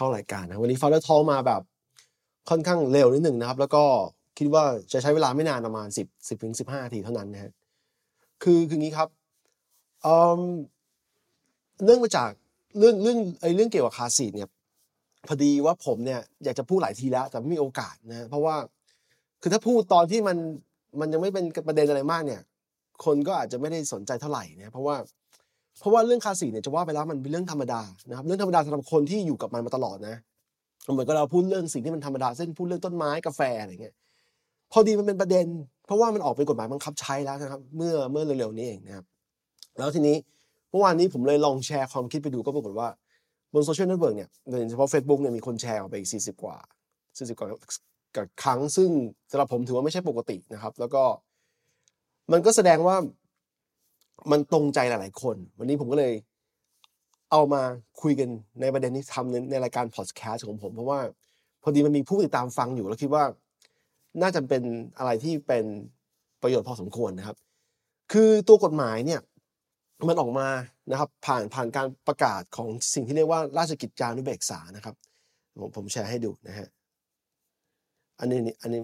เข้ารายการนะวันนี้ฟาเดอร์ทอมาแบบค่อนข้างเร็วนิดหนึ่งนะครับ แล้วก็คิดว่าจะใช้เวลาไม่นานประมาณสิบสิบถึงสิบห้านาทีเท่านั้นนะฮะคือคืองี้ครับเรื่องมาจากเรื่องเรื่องไอ้เรื่องเกี่ยวกับคาสีเนี่ยพอดีว่าผมเนี่ยอยากจะพูดหลายทีแล้ว แต่ไม่มีโอกาสนะเพราะว่าคือถ้าพูดตอนที่มันมันยังไม่เป็นประเด็นอะไรมากเนี่ย คนก็อาจจะไม่ได้สนใจเท่าไหร่นะเพราะว่า เพราะว่าเรื่อง car seat เนี่ยจะว่าไปแล้วมันเป็นเรื่องธรรมดานะครับเรื่องธรรมดาสำหรับคนที่อยู่กับมันมาตลอดนะเหมือนกับเราพูดเรื่องสิ่งที่มันธรรมดาเช่นพูดเรื่องต้นไม้กาแฟอะไรเงี้ยพอดีมันเป็นประเด็น เพราะว่ามันออกเป็นกฎหมายบังคับใช้แล้วนะครับ เมื่อเมื่อเร็วๆนี้เองนะครับ แล้วทีนี้เมื่อวานนี้ผมเลยลองแชร์ความคิดไปดูก็ปรากฏว่าบน social network เนี่ยโดยเฉพาะ Facebook เนี่ยมีคนแชร์ออกไปอีก 40 กว่า 40 กว่ากับครั้งซึ่งสำหรับผมถือว่าไม่ใช่ปกตินะครับ แล้วก็มันก็แสดงว่า มันตรงใจหลาย ๆ คน วันนี้ผมก็เลยเอามาคุยกันในประเด็นที่ทำในรายการพอดแคสต์ของผมเพราะว่า พอดีมันมีผู้ติดตามฟังอยู่แล้วคิดว่า น่าจะเป็นอะไรที่เป็นประโยชน์พอสมควรนะครับ คือตัวกฎหมายเนี่ยมันออกมานะครับ ผ่านผ่านการประกาศของสิ่งที่เรียกว่าราชกิจจานุเบกษานะครับ ผมผมแชร์ให้ดูนะฮะอันนี้อันนี้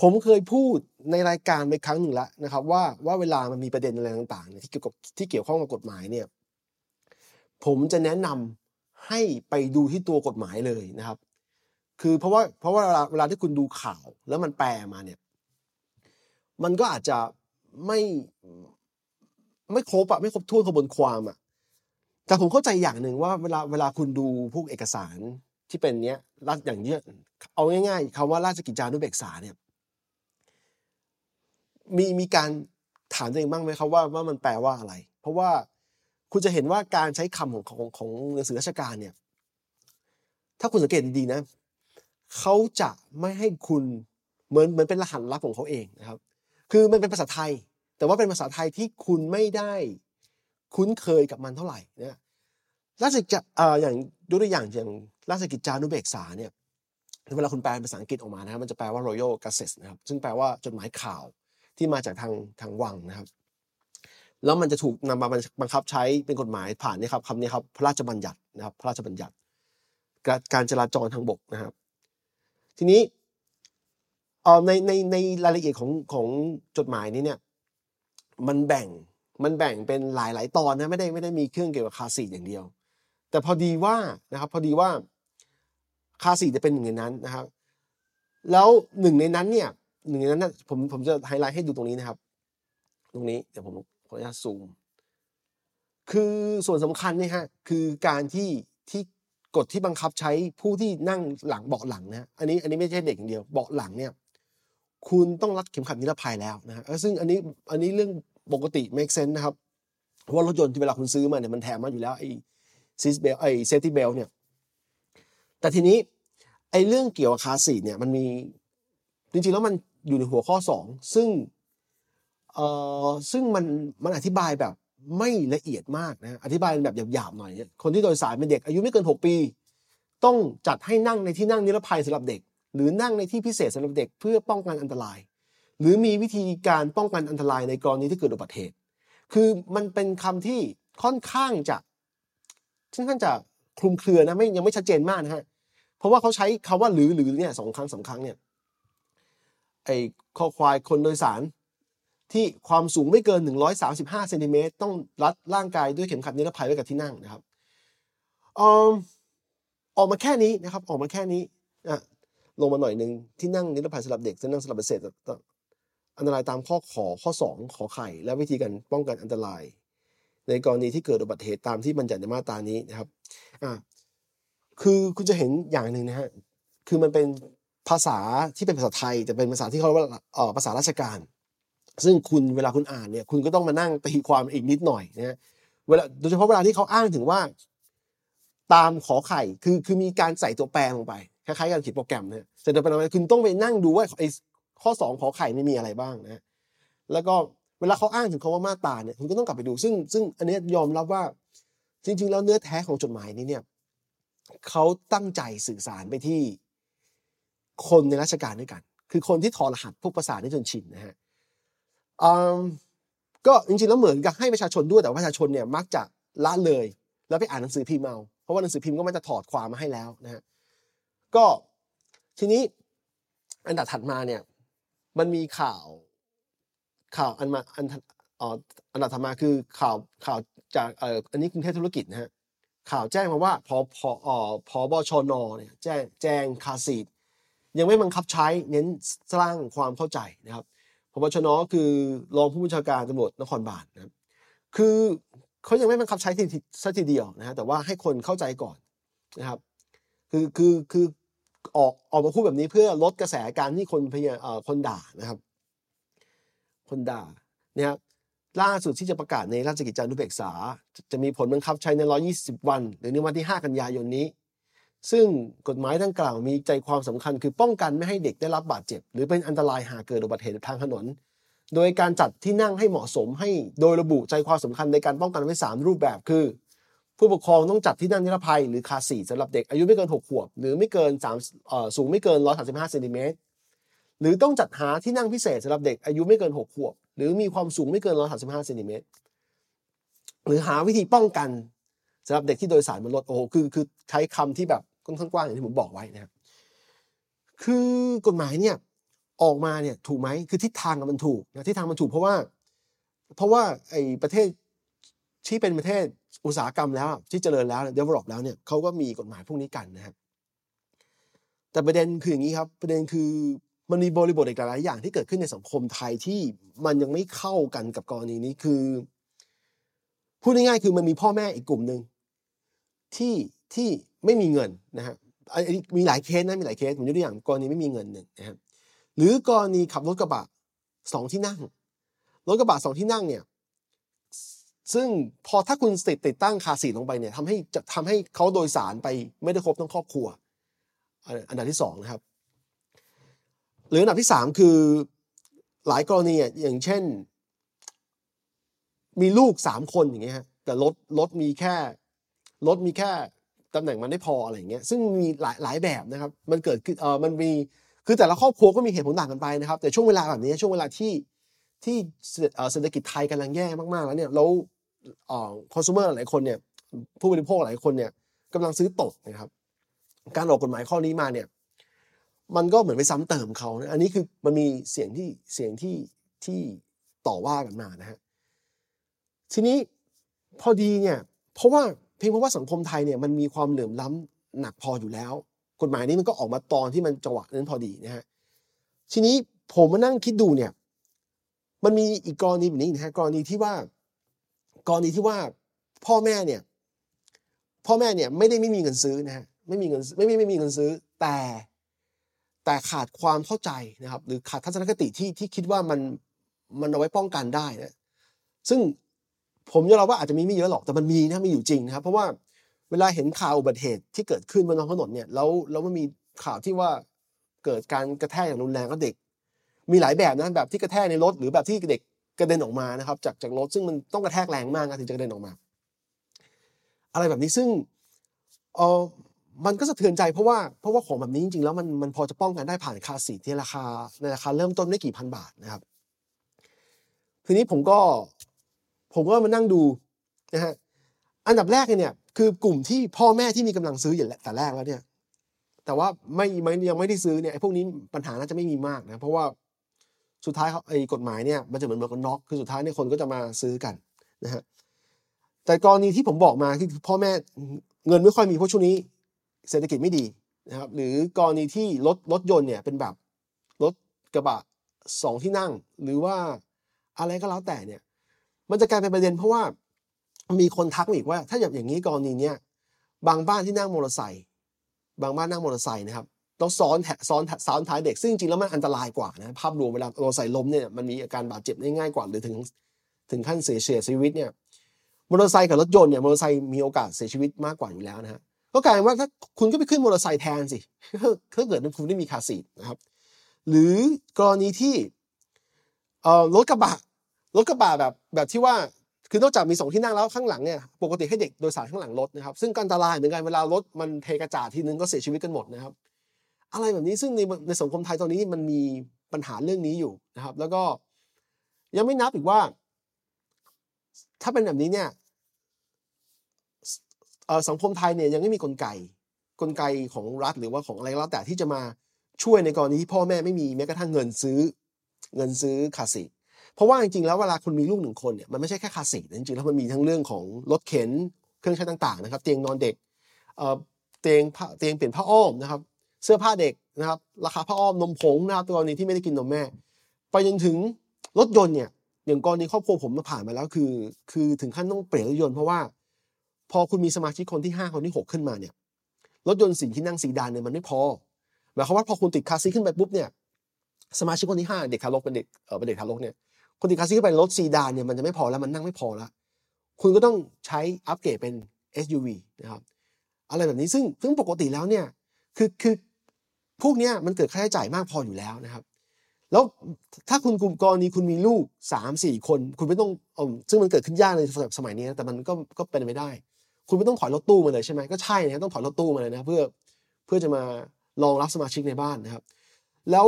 ผมเคยพูดในรายการไปครั้งหนึ่งแล้วนะครับ ว่าว่าเวลามันมีประเด็นอะไรต่างๆที่เกี่ยวกับที่เกี่ยวข้องกับกฎหมายเนี่ยผมจะแนะนำให้ไปดูที่ตัวกฎหมายเลยนะครับ คือเพราะว่าเพราะว่าเวลาเวลาที่คุณดูข่าวแล้วมันแปลมาเนี่ย มันก็อาจจะไม่ไม่ครบอะไม่ครบถ้วนขบวนความอะแต่ผมเข้าใจอย่างหนึ่งว่าเวลาเวลาคุณดูพวกเอกสารที่เป็นเนี้ยรัฐอย่างเนี้ยเอาง่ายๆคำว่าราชกิจจานุเบกษาเนี่ย มีมีการถามตัวเองบ้างไหมครับว่าว่ามันแปลว่าอะไร เพราะว่าคุณจะเห็นว่าการใช้คำของของของหนังสือราชการเนี่ย ถ้าคุณสังเกตดีๆนะเขาจะไม่ให้คุณเหมือนเหมือนเป็นรหัสลับของเขาเองนะครับ คือมันเป็นภาษาไทย แต่ว่าเป็นภาษาไทยที่คุณไม่ได้คุ้นเคยกับมันเท่าไหร่นะราชกิจอ่าอย่างดูตัวอย่างอย่างราชกิจจานุเบกษาเนี่ยเวลาคุณแปลเป็นภาษาอังกฤษออกมานะครับมันจะแปลว่า royal gazette นะครับ ซึ่งแปลว่าจดหมายข่าว ที่มาจากทางทางวังนะครับ แล้วมันจะถูกนำมาบังคับใช้เป็นกฎหมายผ่านนี่ครับคำนี้ครับพระราชบัญญัตินะครับ พระราชบัญญัติ การจราจรทางบกนะครับ ทีนี้เอ่อในในในรายละเอียดของของจดหมายนี้เนี่ยมันแบ่งมันแบ่งเป็นหลายหลายตอนนะไม่ได้ไม่ได้มีเครื่องเกี่ยวกับคาสีอย่างเดียว แต่พอดีว่านะครับ พอดีว่าคาสีจะเป็นหนึ่งในนั้นนะครับ แล้วหนึ่งในนั้นเนี่ย หนึ่งในนั้นนะผมผมจะไฮไลท์ให้ดูตรงนี้นะครับ ตรงนี้เดี๋ยวผมขออนุญาตซูม คือส่วนสำคัญเนี่ยฮะคือการที่ที่กฎที่บังคับใช้ผู้ที่นั่งหลังเบาะหลังนะอันนี้อันนี้ไม่ใช่เด็กอย่างเดียวเบาะหลังเนี่ย คุณต้องรัดเข็มขัดนิรภัยแล้วนะฮะซึ่งอันนี้อันนี้เรื่องปกติ make sense นะครับว่ารถยนต์ที่เวลาคุณซื้อมาเนี่ยมันแถมมาอยู่แล้วไอ้ seat belt ไอ้ safety belt เนี่ย แต่ทีนี้ไอ้เรื่องเกี่ยวกับ car seat เนี่ยมันมีจริงๆแล้วมัน อยู่ในหัวข้อสองซึ่งเอ่อซึ่งมันมันอธิบายแบบไม่ละเอียดมากนะอธิบายแบบหยาบๆหน่อย คนที่โดยสารเป็นเด็กอายุไม่เกิน 6 ปี ต้องจัดให้นั่งในที่นั่งนิรภัยสำหรับเด็ก หรือนั่งในที่พิเศษสำหรับเด็กเพื่อป้องกันอันตราย หรือมีวิธีการป้องกันอันตรายในกรณีที่เกิดอุบัติเหตุ คือมันเป็นคำที่ค่อนข้างจะค่อนข้างจะคลุมเครือนะไม่ยังไม่ชัดเจนมากนะฮะเพราะว่าเขาใช้คำว่าหรือหรือเนี่ยสองครั้งสาครั้งเนี่ย ไอ้คอควายคนโดยสาร ที่ความสูงไม่เกิน 135เซนติเมตรต้องรัดร่างกายด้วยเข็มขัดนิรภัยไว้กับที่นั่งนะครับอออกมาแค่นี้นะครับ ออกมาแค่นี้อะลงมาหน่อยหนึ่งที่นั่งนิรภัยสำหรับเด็กจะนั่งสำหรับเศษอันตรายตามข้อขอข้อ 2 ขอไข่ และวิธีการป้องกันอันตราย ในกรณีที่เกิดอุบัติเหตุตามที่บัญญัติในมาตรานี้นะครับอ่าคือคุณจะเห็นอย่างหนึ่งนะฮะคือมันเป็น ภาษาที่เป็นภาษาไทยแต่เป็นภาษาที่เขาเรียกว่าภาษาราชการ ซึ่งคุณเวลาคุณอ่านเนี่ยคุณก็ต้องมานั่งตีความอีกนิดหน่อยนะเวลาโดยเฉพาะเวลาที่เขาอ้างถึงว่า ตามขอไข่คือคือมีการใส่ตัวแปรลงไปคล้ายๆการเขียนโปรแกรมเนี่ยเสร็จแล้วเป็นอะไรคุณต้องไปนั่งดูว่าไอ้ข้อสองขอไข่ไม่มีอะไรบ้างนะแล้วก็เวลาเขาอ้างถึงคำว่ามาตาเนี่ยคุณก็ต้องกลับไปดู ซึ่งซึ่งอันนี้ยอมรับว่าจริง ๆ แล้วเนื้อแท้ของจดหมายนี้เนี่ยเขาตั้งใจสื่อสารไปที่ คนในราชการด้วยกัน คือคนที่ถอดรหัสพวกภาษาได้จนชินนะฮะก็จริงๆแล้วเหมือนกับให้ประชาชนด้วยแต่ประชาชนเนี่ยมักจะละเลย แล้วไปอ่านหนังสือพิมพ์เอาเพราะว่าหนังสือพิมพ์ก็ไม่จะถอดความมาให้แล้วนะฮะก็ทีนี้อันดับถัดมาเนี่ยมันมีข่าวข่าวอันมาอันอันดับถัดมาคือข่าวข่าวจากเอ่ออันนี้กรุงเทพธุรกิจนะฮะข่าวแจ้งมาว่าพอพออ๋อพอบชนเนี่ยแจ้งแจ้งคาซีด ยังไม่บังคับใช้เน้นสร้างความเข้าใจนะครับพบชนคือรองผู้บัญชาการตำรวจนครบาลนะครับคือเขายังไม่บังคับใช้ทีสัทีเดียวนะฮะแต่ว่าให้คนเข้าใจก่อนนะครับ คือคือคือออกออกมาพูดแบบนี้เพื่อลดกระแสการที่คนพยาคนด่านะครับ คนด่านะครับล่าสุดที่จะประกาศในราชกิจจานุเบกษา จะมีผลบังคับใช้ใน 120 วัน หรือในวันที่ 5 กันยายนนี้ ซึ่งกฎหมายดังกล่าวมีใจความสำคัญคือป้องกันไม่ให้เด็กได้รับบาดเจ็บ หรือเป็นอันตรายหากเกิดอุบัติเหตุทางถนน โดยการจัดที่นั่งให้เหมาะสมให้โดยระบุใจความสำคัญในการป้องกันไว้ 3 รูปแบบคือ ผู้ปกครองต้องจัดที่นั่งนิรภัยหรือคาร์ซีสำหรับเด็กอายุไม่เกิน 6 ขวบ หรือไม่เกิน3เอ่อสูงไม่เกิน 135เซนติเมตรหรือต้องจัดหาที่นั่งพิเศษสำหรับเด็กอายุไม่เกิน 6 ขวบ หรือมีความสูงไม่เกิน 135เซนติเมตรหรือหาวิธีป้องกัน สำหรับเด็กที่โดยสารบนรถโอ้โหคือคือใช้คำที่แบบค่อนข้างกว้างอย่างที่ผมบอกไว้นะครับคือกฎหมายเนี่ยออกมาเนี่ยถูกไหมคือทิศทางมันถูกนะทิศทางมันถูกเพราะว่า เพราะว่าไอ้ประเทศที่เป็นประเทศอุตสาหกรรมแล้วที่เจริญแล้วเดเวลลอปแล้วเนี่ยเขาก็มีกฎหมายพวกนี้กันนะครับแต่ประเด็นคืออย่างนี้ครับ ประเด็นคือมันมีบริบทอีกหลายอย่างที่เกิดขึ้นในสังคมไทยที่มันยังไม่เข้ากันกับกรณีนี้คือพูดง่ายๆคือมันมีพ่อแม่อีกกลุ่มหนึ่ง ที่ที่ไม่มีเงินนะฮะอันนี้มีหลายเคสนะมีหลายเคสผมยกตัวอย่างกรณีไม่มีเงินหนึ่งนะครับหรือกรณีขับรถกระบะสองที่นั่งรถกระบะสองที่นั่งเนี่ยซึ่งพอถ้าคุณติดติดตั้งคาร์ซีลงไปเนี่ยทำให้จะทำให้เขาโดยสารไปไม่ได้ครบทั้งครอบครัว อันดับที่สองนะครับ หรืออันดับที่สามคือหลายกรณีอะอย่างเช่น มีลูกสามคนอย่างเงี้ยฮะแต่รถรถมีแค่ รถมีแค่ตำแหน่งมันไม่พออะไรเงี้ยซึ่งมีหลายหลายแบบนะครับ มันเกิดเออมันมีคือแต่ละครอบครัวก็มีเหตุผลต่างกันไปนะครับ แต่ช่วงเวลาแบบนี้ช่วงเวลาที่ที่เศรษฐกิจไทยกำลังแย่มากๆแล้วเนี่ยแล้วเออคอน sumer หลายคนเนี่ยผู้บริโภคหลายคนเนี่ยกำลังซื้อตกนะครับ การออกกฎหมายข้อนี้มาเนี่ยมันก็เหมือนไปซ้ำเติมเขานะอันนี้คือมันมีเสียงที่เสียงที่ที่ต่อว่ากันมานะฮะทีนี้พอดีเนี่ยเพราะว่า เพียงเพราะว่าสังคมไทยเนี่ยมันมีความเหลื่อมล้ำหนักพออยู่แล้ว กฎหมายนี้มันก็ออกมาตอนที่มันจังหวะนั้นพอดีนะฮะทีนี้ผมมานั่งคิดดูเนี่ย มันมีอีกกรณีแบบนี้นะฮะกรณีที่ว่ากรณีที่ว่าพ่อแม่เนี่ย พ่อแม่เนี่ยไม่ได้ไม่มีเงินซื้อนะฮะไม่มีเงินไม่ไม่ไม่มีเงินซื้อ แต่แต่ขาดความเข้าใจนะครับ หรือขาดทัศนคติที่ที่คิดว่ามันมันเอาไว้ป้องกันได้นะซึ่ง ผมยอมรับว่าอาจจะมีไม่เยอะหรอกแต่มันมีนะมีอยู่จริงนะครับ เพราะว่าเวลาเห็นข่าวอุบัติเหตุที่เกิดขึ้นบนท้องถนนเนี่ยแล้วแล้วมันมีข่าวที่ว่าเกิดการกระแทกอย่างรุนแรงก็เด็ก มีหลายแบบนะแบบที่กระแทกในรถหรือแบบที่เด็กกระเด็นออกมานะครับ จากจากรถซึ่งมันต้องกระแทกแรงมากนะถึงจะกระเด็นออกมา อะไรแบบนี้ซึ่งเออมันก็สะเทือนใจเพราะว่าเพราะว่าของแบบนี้จริงๆแล้วมันมันพอจะป้องกันได้ผ่านคาสีที่ราคาในราคาเริ่มต้นไม่กี่พันบาทนะครับ ทีนี้ผมก็ ผมก็มานั่งดูนะฮะอันดับแรกเนี่ยคือกลุ่มที่พ่อแม่ที่มีกำลังซื้ออย่างแต่แรกแล้วเนี่ย แต่ว่าไม่ไม่ยังไม่ได้ซื้อเนี่ยไอ้พวกนี้ปัญหาน่าจะไม่มีมากนะเพราะว่าสุดท้ายเขาไอ้กฎหมายเนี่ยมันจะเหมือนเหมือนกับน็อกคือสุดท้ายเนี่ยคนก็จะมาซื้อกันนะฮะแต่กรณีที่ผมบอกมาคือพ่อแม่เงินไม่ค่อยมีเพราะช่วงนี้เศรษฐกิจไม่ดีนะครับ หรือกรณีที่รถรถยนต์เนี่ยเป็นแบบรถกระบะสองที่นั่ง หรือว่าอะไรก็แล้วแต่เนี่ย มันจะกลายเป็นประเด็นเพราะว่ามีคนทักมาอีกว่า ถ้าอย่างอย่างนี้กรณีเนี้ยบางบ้านที่นั่งมอเตอร์ไซค์บางบ้านนั่งมอเตอร์ไซค์นะครับต้องซ้อนแถซ้อนซ้อนท้ายเด็กซึ่งจริงแล้วมันอันตรายกว่านะภาพรวมเวลามอเตอร์ไซค์ล้มเนี่ยมันมีอาการบาดเจ็บได้ง่ายกว่าหรือถึงถึงขั้นเสียชีวิตเนี่ยมอเตอร์ไซค์กับรถยนต์เนี่ยมอเตอร์ไซค์มีโอกาสเสียชีวิตมากกว่าอยู่แล้วนะฮะก็กลายว่าถ้าคุณก็ไปขึ้นมอเตอร์ไซค์แทนสิถ้าเกิดคุณได้มี car seat นะครับ หรือกรณีที่รถกระบะ รถกระบะแบบแบบที่ว่าคือนอกจากมีสองที่นั่งแล้วข้างหลังเนี่ยปกติให้เด็กโดยสารข้างหลังรถนะครับซึ่งอันตรายเหมือนกันเวลารถมันเทกระจาดทีนึงก็เสียชีวิตกันหมดนะครับ อะไรแบบนี้ซึ่งในในสังคมไทยตอนนี้มันมีปัญหาเรื่องนี้อยู่นะครับ แล้วก็ยังไม่นับอีกว่า ถ้าเป็นแบบนี้เนี่ยเออสังคมไทยเนี่ยยังไม่มีกลไกกลไกของรัฐหรือว่าของอะไรก็แล้วแต่ที่จะมาช่วยในกรณีที่พ่อแม่ไม่มีแม้กระทั่งเงินซื้อ เงินซื้อคาสิ เพราะว่าจริงๆแล้วเวลาคุณมีลูกหนึ่งคนเนี่ยมันไม่ใช่แค่คาสิจริงๆแล้วมันมีทั้งเรื่องของรถเข็นเครื่องใช้ต่างๆนะครับ เตียงนอนเด็กเอ่อเตียงเตียงเปลี่ยนผ้าอ้อมนะครับ เสื้อผ้าเด็กนะครับ ราคาผ้าอ้อมนมผงนะครับกรณีที่ไม่ได้กินนมแม่ ไปจนถึงรถยนต์เนี่ยอย่างกรณีครอบครัวผมมาผ่านมาแล้วคือ คือถึงขั้นต้องเปลี่ยนรถยนต์เพราะว่า พอคุณมีสมาชิกคนที่ห้าคนที่หกขึ้นมาเนี่ยรถยนต์สิ่ที่นั่งสีดานเนี่ยมันไม่พอหมายความว่าพอคุณติดคาซีขึ้นไปปุ๊บเนี่ยสมาชิกคนที่ห้าเด็กทารกเป็นเด็กเออเป็นเด็กทารกเนี่ย คนติดคาร์ซีทขึ้นไปรถซีดานเนี่ยมันจะไม่พอแล้วมันนั่งไม่พอแล้วคุณก็ต้องใช้อัปเกรดเป็น SUV นะครับอะไรแบบนี้ซึ่งซึ่งปกติแล้วเนี่ยคือคือพวกเนี้ยมันเกิดค่าใช้จ่ายมากพออยู่แล้วนะครับ แล้วถ้าคุณกลุ่มกรณีคุณมีลูกสามสี่คน คุณไม่ต้องอซึ่งมันเกิดขึ้นยากในสมัยนี้แต่มันก็ก็เป็นไปได้ คุณไม่ต้องถอยรถตู้มาเลยใช่ไหมก็ใช่นะครับต้องถอยรถตู้มาเลยนะเพื่อเพื่อจะมารองรับสมาชิกในบ้านนะครับ แล้ว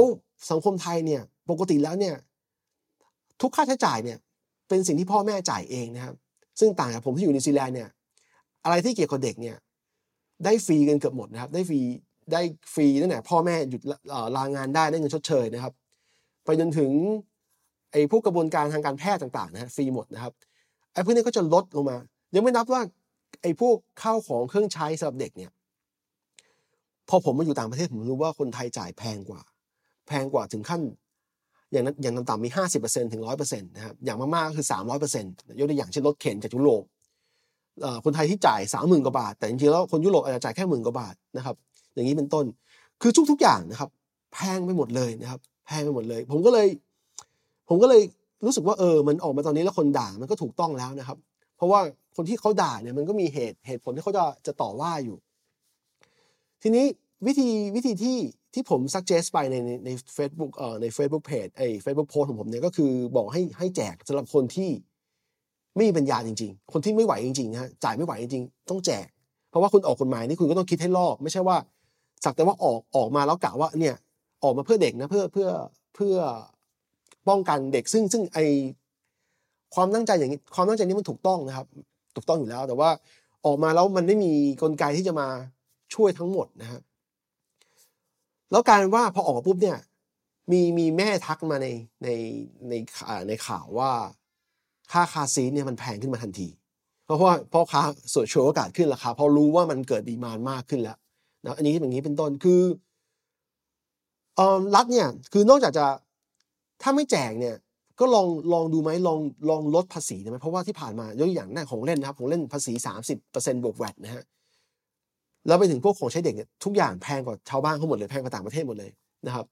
สังคมไทยเนี่ยปกติแล้วเนี่ย ทุกค่าใช้จ่ายเนี่ยเป็นสิ่งที่พ่อแม่จ่ายเองนะครับ ซึ่งต่างกับผมที่อยู่นิวซีแลนด์เนี่ยอะไรที่เกี่ยวกับเด็กเนี่ยได้ฟรีกันเกือบหมดนะครับ ได้ฟรีได้ฟรีตั้งแต่พ่อแม่หยุดลางานได้ได้เงินชดเชยนะครับ ไปจนถึงไอ้พวกกระบวนการทางการแพทย์ต่างๆนะฮะฟรีหมดนะครับไอ้พวกนี้ก็จะลดลงมา ยังไม่นับว่าไอ้พวกข้าวของเครื่องใช้สำหรับเด็กเนี่ยพอผมมาอยู่ต่างประเทศผมรู้ว่าคนไทยจ่ายแพงกว่า แพงกว่าถึงขั้น อย่างนั้นอย่างต่ำๆมีห้าสิบเปอร์เซ็นถึงร้อยเปอร์เซ็นต์นะครับอย่างมากๆก็คือสามร้อยเปอร์เซ็นต์ยกตัวอย่างเช่นรถเข็นจากยุโรปคนไทยที่จ่ายสามหมื่นกว่าบาท แต่จริงๆแล้วคนยุโรปอาจจะจ่ายแค่หมื่นกว่าบาทนะครับอย่างนี้เป็นต้นคือทุกๆอย่างนะครับ แพงไปหมดเลยนะครับ แพงไปหมดเลย ผมก็เลย ผมก็เลยรู้สึกว่าเออ มันออกมาตอนนี้แล้วคนด่ามันก็ถูกต้องแล้วนะครับ เพราะว่าคนที่เขาด่าเนี่ยมันก็มีเหตุเหตุผลที่เขาจะจะต่อว่าอยู่ ทีนี้วิธีวิธีที่ ที่ผม suggest ไปในในใน Facebook เอ่อใน Facebook page ไอ้ Facebook post ของผมเนี่ยก็คือบอกให้ให้แจกสำหรับคนที่ไม่มีปัญญาจริง ๆ คนที่ไม่ไหวจริงๆฮะจ่ายไม่ไหวจริงๆ ต้องแจก เพราะว่าคุณออกกฎหมายนี่คุณก็ต้องคิดให้รอบ ไม่ใช่ว่า สักแต่ว่าออกออกมาแล้วกะว่าเนี่ยออกมาเพื่อเด็กนะเพื่อเพื่อเพื่อป้องกันเด็กซึ่งซึ่งไอความตั้งใจอย่างนี้ความตั้งใจนี้มันถูกต้องนะครับ ถูกต้องอยู่แล้ว แต่ว่าออกมาแล้วมันไม่มีกลไกที่จะมาช่วยทั้งหมดนะครับ แล้วการว่าพอออกปุ๊บเนี่ย มีมีแม่ทักมาในในในในข่าวว่า ค่าคาซีเนี่ยมันแพงขึ้นมาทันที เพราะว่าพราะค่าสวดโชว์โอกาสขึ้นราคาพอรู้ว่ามันเกิดดีมานมากขึ้นแล้วนะอันนี้อย่างนี้เป็นต้นคือเออรัฐเนี่ยคือนอกจากจะถ้าไม่แจกเนี่ยก็ลองลองดูไหมลองลองลดภาษีได้ไหมเพราะว่าที่ผ่านมายกอย่างหน้าของเล่นนะครับของเล่นภาษีสามสิบเปอร์เซ็นต์บวกแวดนะฮะ แล้วไปถึงพวกของใช้เด็กเนี่ยทุกอย่างแพงกว่าชาวบ้านเขาหมดเลยแพงกว่าต่างประเทศหมดเลยนะครับ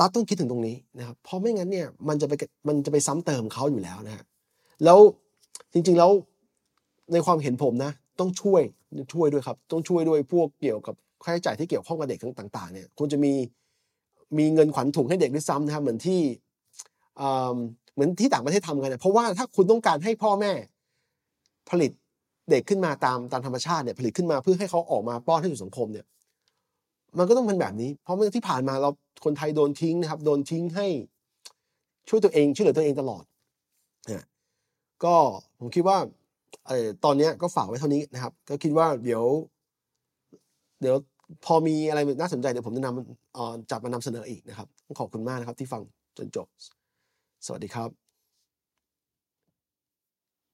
รัฐต้องคิดถึงตรงนี้นะครับ เพราะไม่งั้นเนี่ยมันจะไปมันจะไปซ้ำเติมเขาอยู่แล้วนะฮะแล้วจริงๆแล้วในความเห็นผมนะ ต้องช่วยช่วยด้วยครับ ต้องช่วยด้วยพวกเกี่ยวกับค่าใช้จ่ายที่เกี่ยวข้องกับเด็กต่างๆเนี่ยควรจะมีมีเงินขวัญถุงให้เด็กด้วยซ้ำนะครับเหมือนที่เหมือนที่ต่างประเทศทำกันเนี่ยเพราะว่าถ้าคุณต้องการให้พ่อแม่ผลิต เด็กขึ้นมาตามตามธรรมชาติเนี่ยผลิตขึ้นมาเพื่อให้เขาออกมาป้อนให้สู่สังคมเนี่ยมันก็ต้องเป็นแบบนี้ เพราะเมื่อที่ผ่านมาเราคนไทยโดนทิ้งนะครับ โดนทิ้งให้ช่วยตัวเองช่วยเหลือตัวเองตลอดเนี่ยก็ผมคิดว่าตอนนี้ก็ฝากไว้เท่านี้นะครับ ก็คิดว่าเดี๋ยว เดี๋ยวพอมีอะไรน่าสนใจเดี๋ยวผมจะนำจับมานำเสนออีกนะครับขอบคุณมากนะครับที่ฟังจนจบ สวัสดีครับ